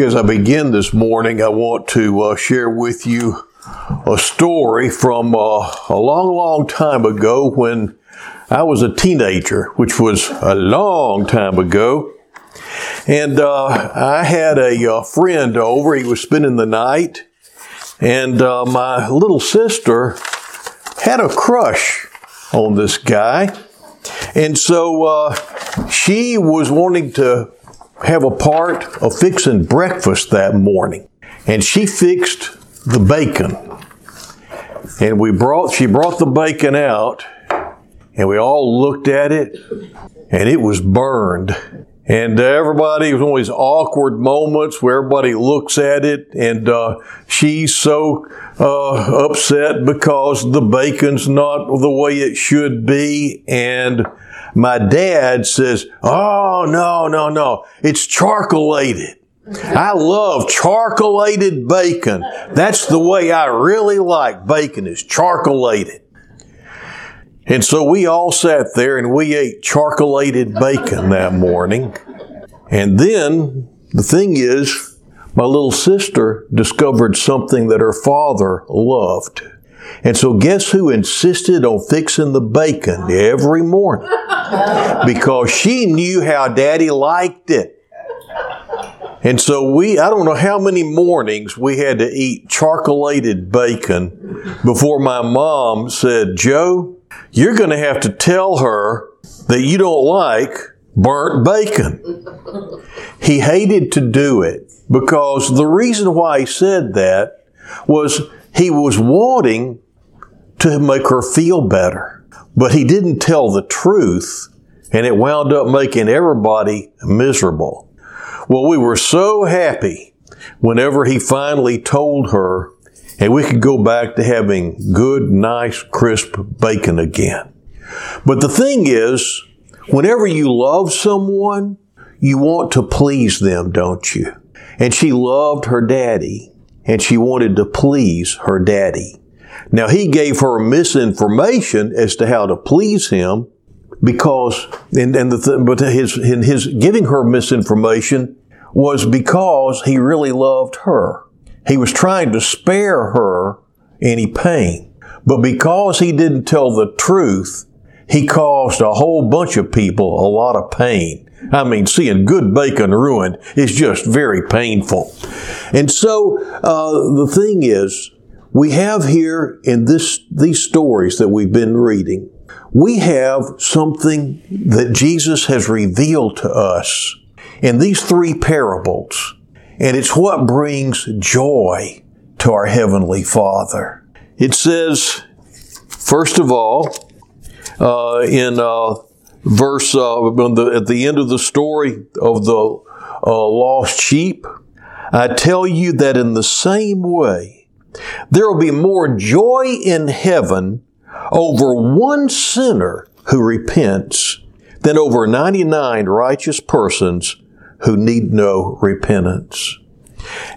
As I begin this morning, I want to uh, share with you a story from uh, a long, long time ago when I was a teenager, which was a long time ago. And uh, I had a uh, friend over. He was spending the night, and uh, my little sister had a crush on this guy. And so uh, she was wanting to have a part of fixing breakfast that morning. And she fixed the bacon. And we brought, she brought the bacon out and we all looked at it and it was burned. And everybody, it was one of these awkward moments where everybody looks at it and uh, she's so uh, upset because the bacon's not the way it should be. And my dad says, Oh, no, no, no. It's charcoalated. I love charcoalated bacon. That's the way I really like bacon is charcoalated. And so we all sat there and we ate charcoalated bacon that morning. And then the thing is, my little sister discovered something that her father loved. And so guess who insisted on fixing the bacon every morning? Because she knew how daddy liked it. And so we, I don't know how many mornings we had to eat charcoalated bacon before my mom said, Joe, you're going to have to tell her that you don't like burnt bacon. He hated to do it because the reason why he said that was he was wanting to make her feel better. But he didn't tell the truth, and it wound up making everybody miserable. Well, we were so happy whenever he finally told her, and we could go back to having good, nice, crisp bacon again. But the thing is, whenever you love someone, you want to please them, don't you? And she loved her daddy, and she wanted to please her daddy. Now he gave her misinformation as to how to please him because, and, and the th- but his, in his giving her misinformation was because he really loved her. He was trying to spare her any pain. But because he didn't tell the truth, he caused a whole bunch of people a lot of pain. I mean, seeing good bacon ruined is just very painful. And so, uh, the thing is, we have here in this, these stories that we've been reading, we have something that Jesus has revealed to us in these three parables. And it's what brings joy to our Heavenly Father. It says, first of all, uh, in uh, verse uh, at the end of the story of the uh, lost sheep, I tell you that in the same way, there will be more joy in heaven over one sinner who repents than over 99 righteous persons who need no repentance.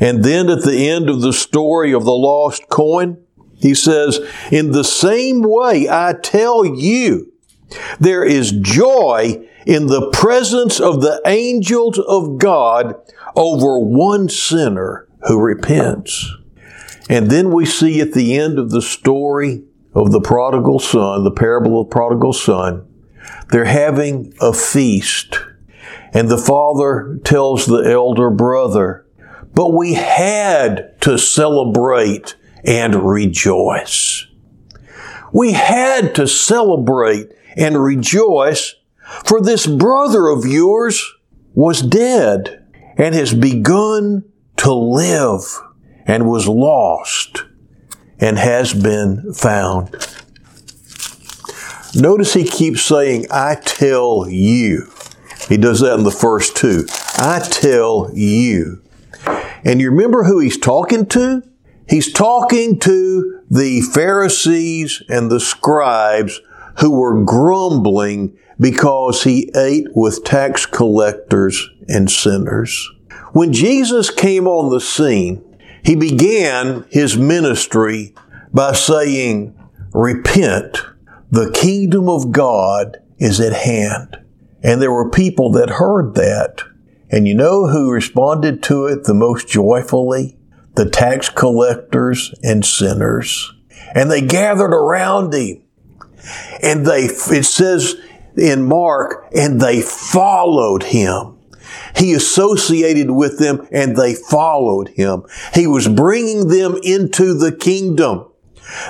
And then at the end of the story of the lost coin, he says, In the same way, I tell you, there is joy in the presence of the angels of God over one sinner who repents. And then we see at the end of the story of the prodigal son, the parable of the prodigal son, they're having a feast. And the father tells the elder brother, but we had to celebrate and rejoice. We had to celebrate and rejoice for this brother of yours was dead and has begun to live and was lost and has been found. Notice he keeps saying, I tell you. He does that in the first two. I tell you. And you remember who he's talking to? He's talking to the Pharisees and the scribes who were grumbling because he ate with tax collectors and sinners. When Jesus came on the scene, he began his ministry by saying, Repent, the kingdom of God is at hand. And there were people that heard that And you know who responded to it the most joyfully? The tax collectors and sinners. And they gathered around him. And they, it says in Mark, and they followed him. He associated with them and they followed him. He was bringing them into the kingdom.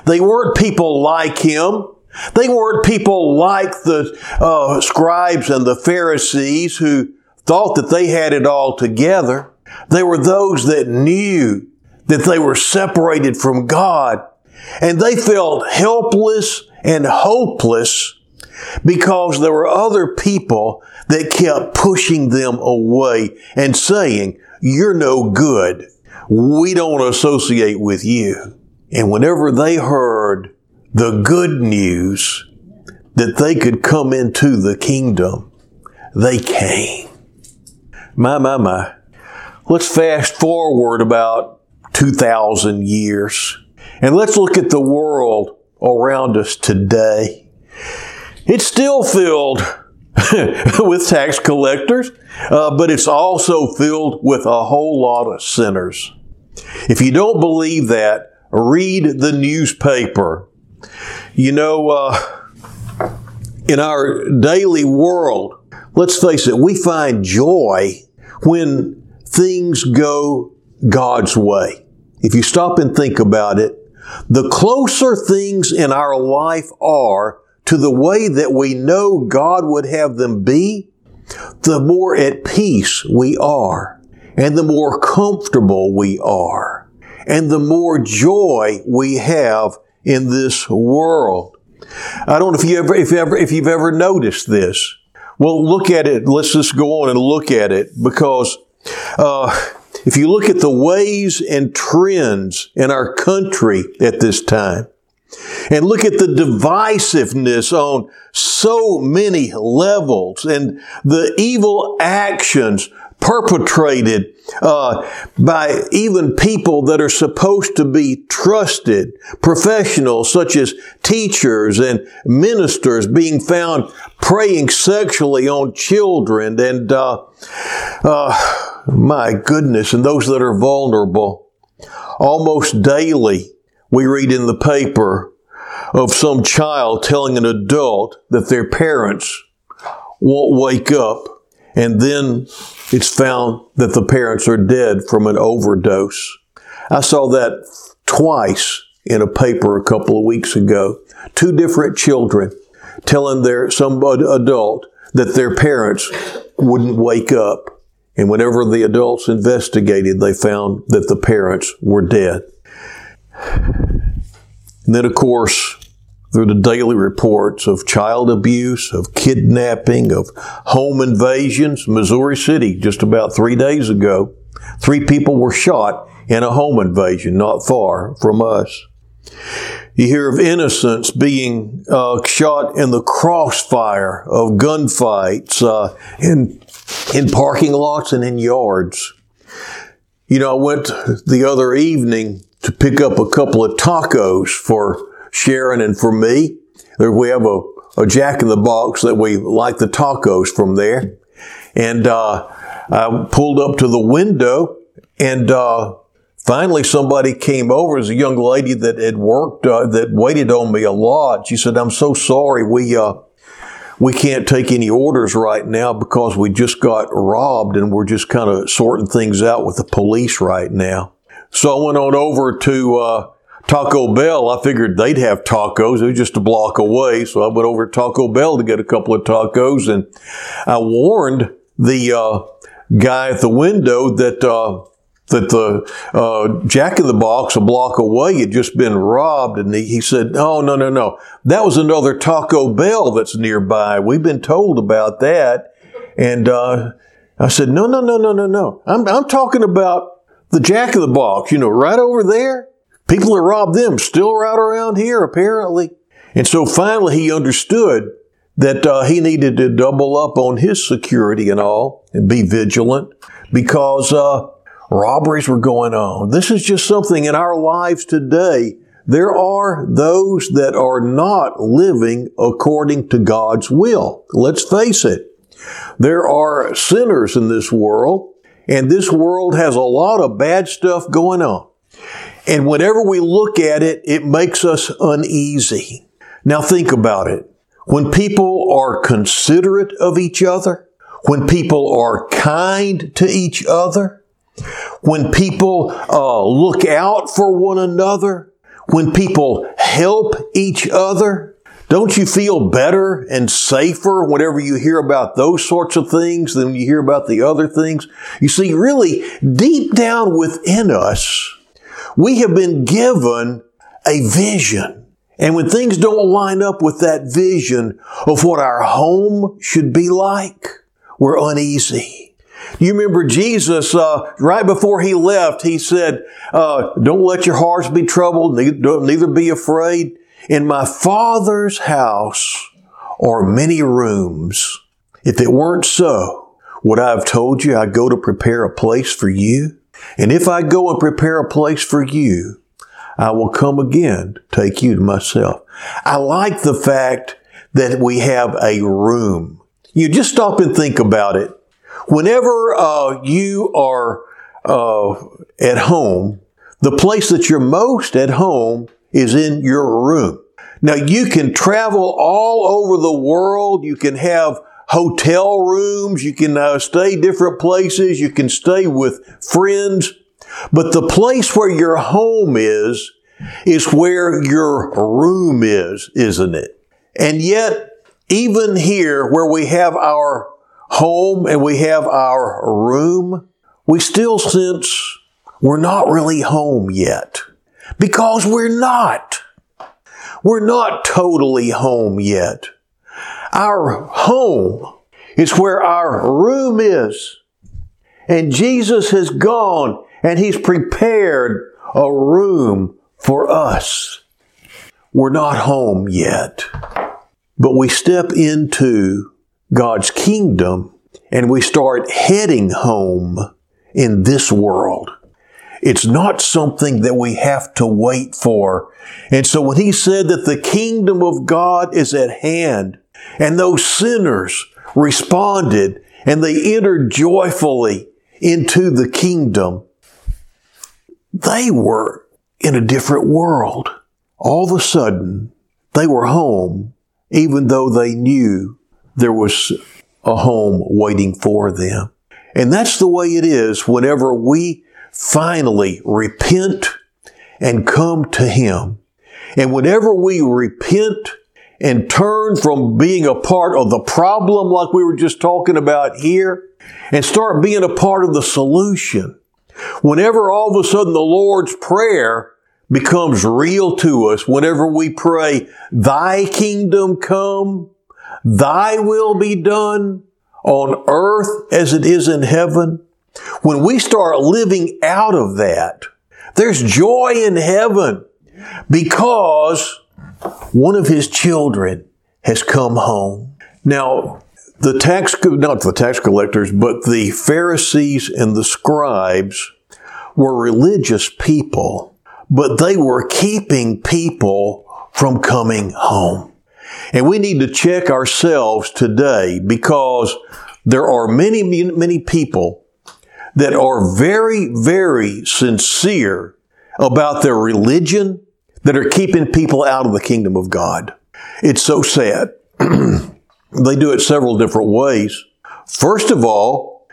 They weren't people like him. They weren't people like the uh, scribes and the Pharisees who thought that they had it all together. They were those that knew that they were separated from God and they felt helpless and hopeless because there were other people that kept pushing them away and saying, you're no good. We don't associate with you. And whenever they heard the good news that they could come into the kingdom, they came. My, my, my. Let's fast forward about 2,000 years and let's look at the world around us today. It's still filled with tax collectors, uh, but it's also filled with a whole lot of sinners. If you don't believe that, read the newspaper. You know, uh, in our daily world, let's face it, we find joy when things go God's way. If you stop and think about it, the closer things in our life are to the way that we know God would have them be, the more at peace we are, and the more comfortable we are, and the more joy we have in this world. I don't know if you ever, if ever, if you've ever noticed this. Well, look at it. Let's just go on and look at it because, uh, if you look at the ways and trends in our country at this time, and look at the divisiveness on so many levels and the evil actions perpetrated uh, by even people that are supposed to be trusted, professionals such as teachers and ministers being found preying sexually on children and uh, uh, my goodness, and those that are vulnerable. Almost daily, we read in the paper of some child telling an adult that their parents won't wake up and then it's found that the parents are dead from an overdose. I saw that twice in a paper a couple of weeks ago. Two different children telling their some adult that their parents wouldn't wake up. And whenever the adults investigated, they found that the parents were dead. And then, of course, through the daily reports of child abuse, of kidnapping, of home invasions. Missouri City, just about three days ago, three people were shot in a home invasion not far from us. You hear of innocents being uh, shot in the crossfire of gunfights uh, in in parking lots and in yards. You know, I went the other evening to pick up a couple of tacos for Sharon and for me. We have a, a Jack in the Box that we like the tacos from there. And uh, I pulled up to the window and uh, finally somebody came over. It was a young lady that had worked, uh, that waited on me a lot. She said, I'm so sorry. We, uh, we can't take any orders right now because we just got robbed and we're just kind of sorting things out with the police right now. So I went on over to uh, Taco Bell, I figured they'd have tacos. It was just a block away. So I went over to Taco Bell to get a couple of tacos and I warned the uh, guy at the window that uh, that the uh, Jack in the Box a block away had just been robbed, and he, he said, "Oh no, no, no, that was another Taco Bell that's nearby. We've been told about that." And uh, I said, "No, no, no, no, no, no. I'm I'm talking about the jack of the box, You know, right over there." People that robbed them still right around here, apparently. And so finally he understood that uh, he needed to double up on his security and all and be vigilant because uh, robberies were going on. This is just something in our lives today. There are those that are not living according to God's will. Let's face it. There are sinners in this world, and this world has a lot of bad stuff going on. And whenever we look at it, it makes us uneasy. Now think about it. When people are considerate of each other, when people are kind to each other, when people uh, look out for one another, when people help each other, don't you feel better and safer whenever you hear about those sorts of things than you hear about the other things? You see, really, deep down within us, we have been given a vision. And when things don't line up with that vision of what our home should be like, we're uneasy. You remember Jesus, uh, right before he left, he said, uh, don't let your hearts be troubled, neither, neither be afraid. In my Father's house are many rooms. If it weren't so, would I have told you I'd go to prepare a place for you? And if I go and prepare a place for you, I will come again, take you to myself. I like the fact that we have a room. You just stop and think about it. Whenever uh, you are uh, at home, the place that you're most at home is in your room. Now you can travel all over the world. You can have hotel rooms. You can uh, stay different places. You can stay with friends. But the place where your home is, is where your room is, isn't it? And yet, even here where we have our home and we have our room, we still sense we're not really home yet. Because we're not. We're not totally home yet. Our home is where our room is. And Jesus has gone and He's prepared a room for us. We're not home yet, but we step into God's kingdom and we start heading home in this world. It's not something that we have to wait for. And so when he said that the kingdom of God is at hand, and those sinners responded and they entered joyfully into the kingdom. They were in a different world. All of a sudden, they were home, even though they knew there was a home waiting for them. And that's the way it is whenever we finally repent and come to Him. And whenever we repent and turn from being a part of the problem like we were just talking about here and start being a part of the solution. Whenever all of a sudden the Lord's Prayer becomes real to us, whenever we pray, Thy kingdom come, Thy will be done on earth as it is in heaven, when we start living out of that, there's joy in heaven because one of his children has come home. Now, the tax, not the tax collectors, but the Pharisees and the scribes were religious people, but they were keeping people from coming home. And we need to check ourselves today because there are many, many people that are very, very sincere about their religion that are keeping people out of the kingdom of God. It's so sad. they do it several different ways. First of all,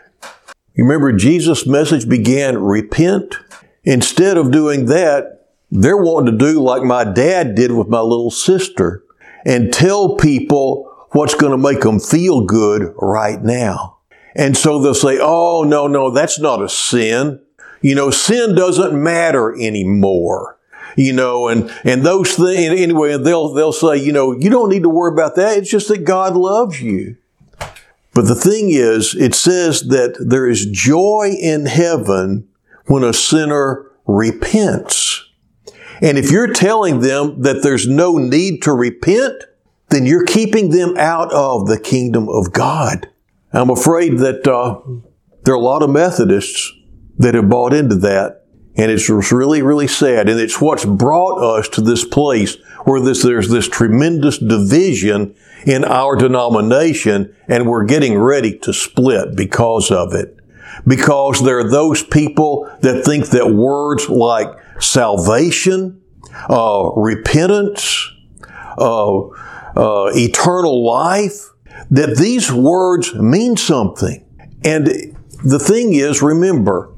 you remember Jesus' message began repent. Instead of doing that, they're wanting to do like my dad did with my little sister and tell people what's going to make them feel good right now. And so they'll say, oh, no, no, that's not a sin. You know, sin doesn't matter anymore you know, and, and those things, anyway, they'll, they'll say, you know, you don't need to worry about that. It's just that God loves you. But the thing is, it says that there is joy in heaven when a sinner repents. And if you're telling them that there's no need to repent, then you're keeping them out of the kingdom of God. I'm afraid that uh, there are a lot of Methodists that have bought into that And it's really, really sad. And it's what's brought us to this place where this, there's this tremendous division in our denomination and we're getting ready to split because of it. Because there are those people that think that words like salvation, uh, repentance, uh, uh, eternal life, that these words mean something. And the thing is, remember,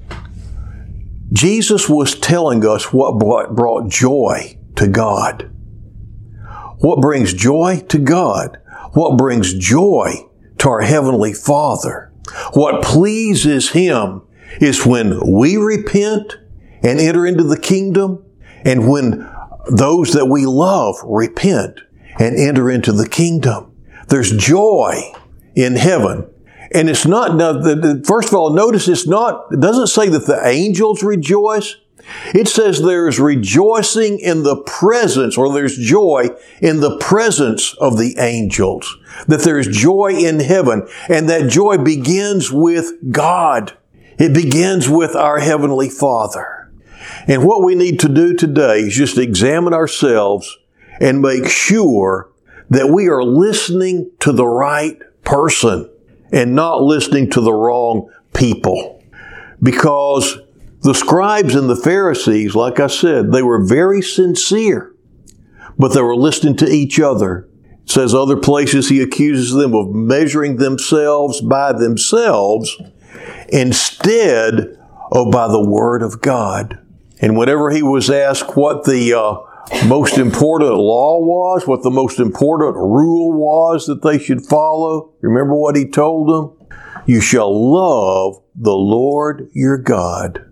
Jesus was telling us what brought joy to God. What brings joy to God? What brings joy to our Heavenly Father? What pleases Him is when we repent and enter into the kingdom and when those that we love repent and enter into the kingdom. There's joy in heaven. And it's not, first of all, notice it's not, it doesn't say that the angels rejoice. It says there's rejoicing in the presence, or there's joy in the presence of the angels. That there's joy in heaven, and that joy begins with God. It begins with our Heavenly Father. And what we need to do today is just examine ourselves and make sure that we are listening to the right person and not listening to the wrong people. Because the scribes and the Pharisees, like I said, they were very sincere, but they were listening to each other. It says other places he accuses them of measuring themselves by themselves instead of by the Word of God. And whenever he was asked what the uh, most important law was, what the most important rule was that they should follow, remember what he told them? You shall love the Lord your God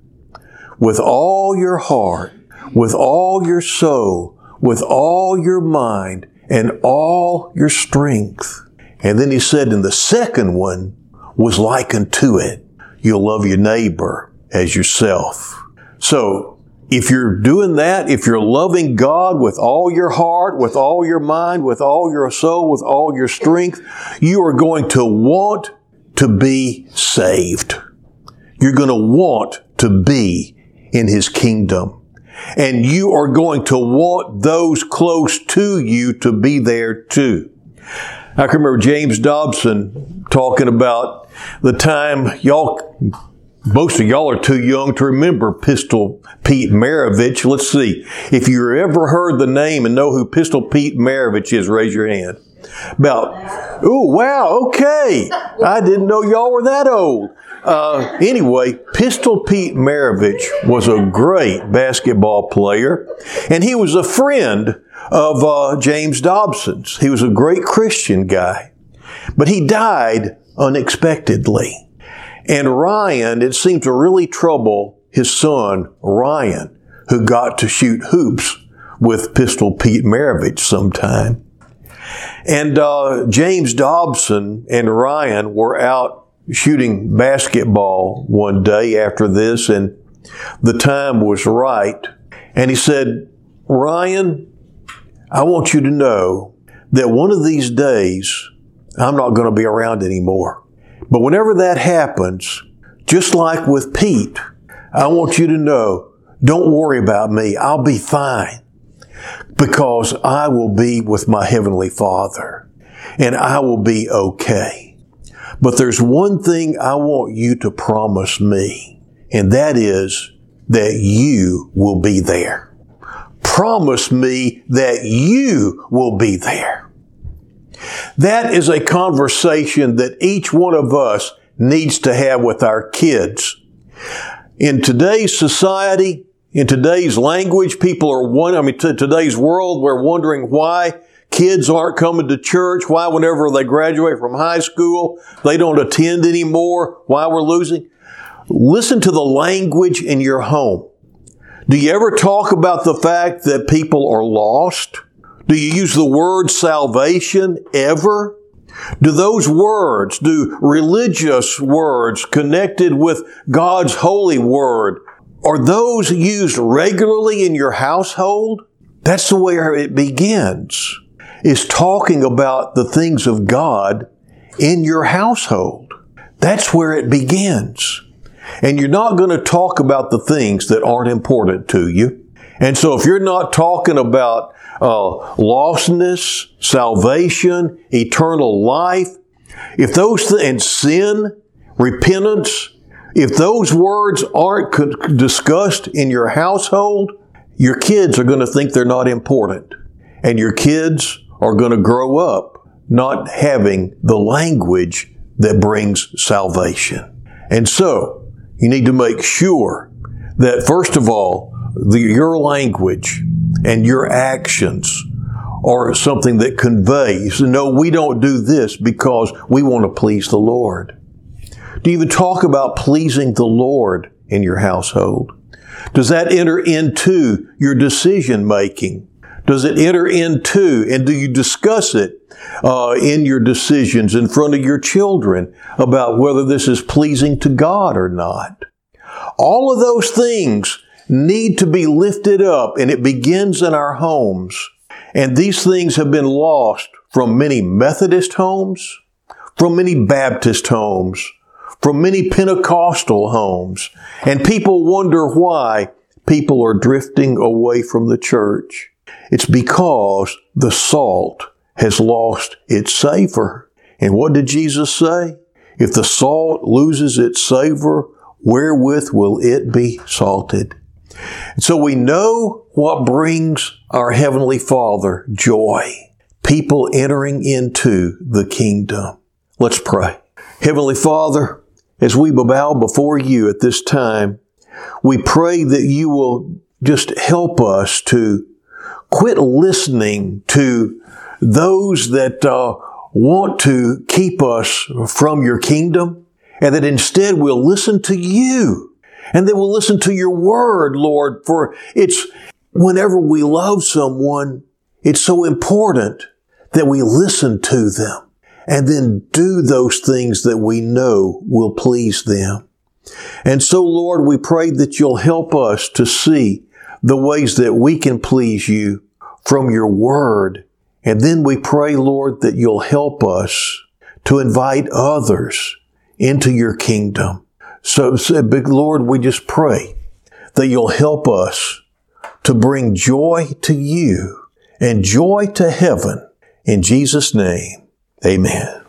with all your heart, with all your soul, with all your mind, and all your strength. And then he said, and the second one was likened to it. You'll love your neighbor as yourself. So, if you're doing that, if you're loving God with all your heart, with all your mind, with all your soul, with all your strength, you are going to want to be saved. You're going to want to be in His kingdom. And you are going to want those close to you to be there too. I can remember James Dobson talking about the time y'all, most of y'all are too young to remember Pistol Pete Maravich. Let's see. If you ever heard the name and know who Pistol Pete Maravich is, raise your hand. About, oh wow, okay. I didn't know y'all were that old. Uh, anyway, Pistol Pete Maravich was a great basketball player, and he was a friend of uh, James Dobson's. He was a great Christian guy, but he died unexpectedly. And Ryan, it seemed to really trouble his son, Ryan, who got to shoot hoops with Pistol Pete Maravich sometime. And uh, James Dobson and Ryan were out shooting basketball one day after this, and the time was right. And he said, Ryan, I want you to know that one of these days I'm not going to be around anymore. But whenever that happens, just like with Pete, I want you to know, don't worry about me. I'll be fine because I will be with my Heavenly Father and I will be okay. But there's one thing I want you to promise me, and that is that you will be there. Promise me that you will be there. That is a conversation that each one of us needs to have with our kids. In today's society, in today's language, people are one, I mean, to today's world, we're wondering why Kids aren't coming to church. Why, whenever they graduate from high school, they don't attend anymore? Why we're losing? Listen to the language in your home. Do you ever talk about the fact that people are lost? Do you use the word salvation ever? Do those words, do religious words connected with God's holy word, are those used regularly in your household? That's the way it begins is talking about the things of God in your household. That's where it begins. And you're not going to talk about the things that aren't important to you. And so if you're not talking about uh, lostness, salvation, eternal life, if those th- and sin, repentance, if those words aren't discussed in your household, your kids are going to think they're not important. And your kids are going to grow up not having the language that brings salvation. And so, you need to make sure that first of all, the, your language and your actions are something that conveys, no, we don't do this because we want to please the Lord. Do you even talk about pleasing the Lord in your household? Does that enter into your decision making? Does it enter into, and do you discuss it uh, in your decisions in front of your children about whether this is pleasing to God or not? All of those things need to be lifted up, and it begins in our homes. And these things have been lost from many Methodist homes, from many Baptist homes, from many Pentecostal homes. And people wonder why people are drifting away from the church. It's because the salt has lost its savor. And what did Jesus say? If the salt loses its savor, wherewith will it be salted? So we know what brings our Heavenly Father joy. People entering into the kingdom. Let's pray. Heavenly Father, as we bow before you at this time, we pray that you will just help us to quit listening to those that uh, want to keep us from your kingdom and that instead we'll listen to you and that we'll listen to your word, Lord, for it's whenever we love someone, it's so important that we listen to them and then do those things that we know will please them. And so, Lord, we pray that you'll help us to see the ways that we can please you from your word. And then we pray, Lord, that you'll help us to invite others into your kingdom. So, big Lord, we just pray that you'll help us to bring joy to you and joy to heaven. In Jesus' name, amen.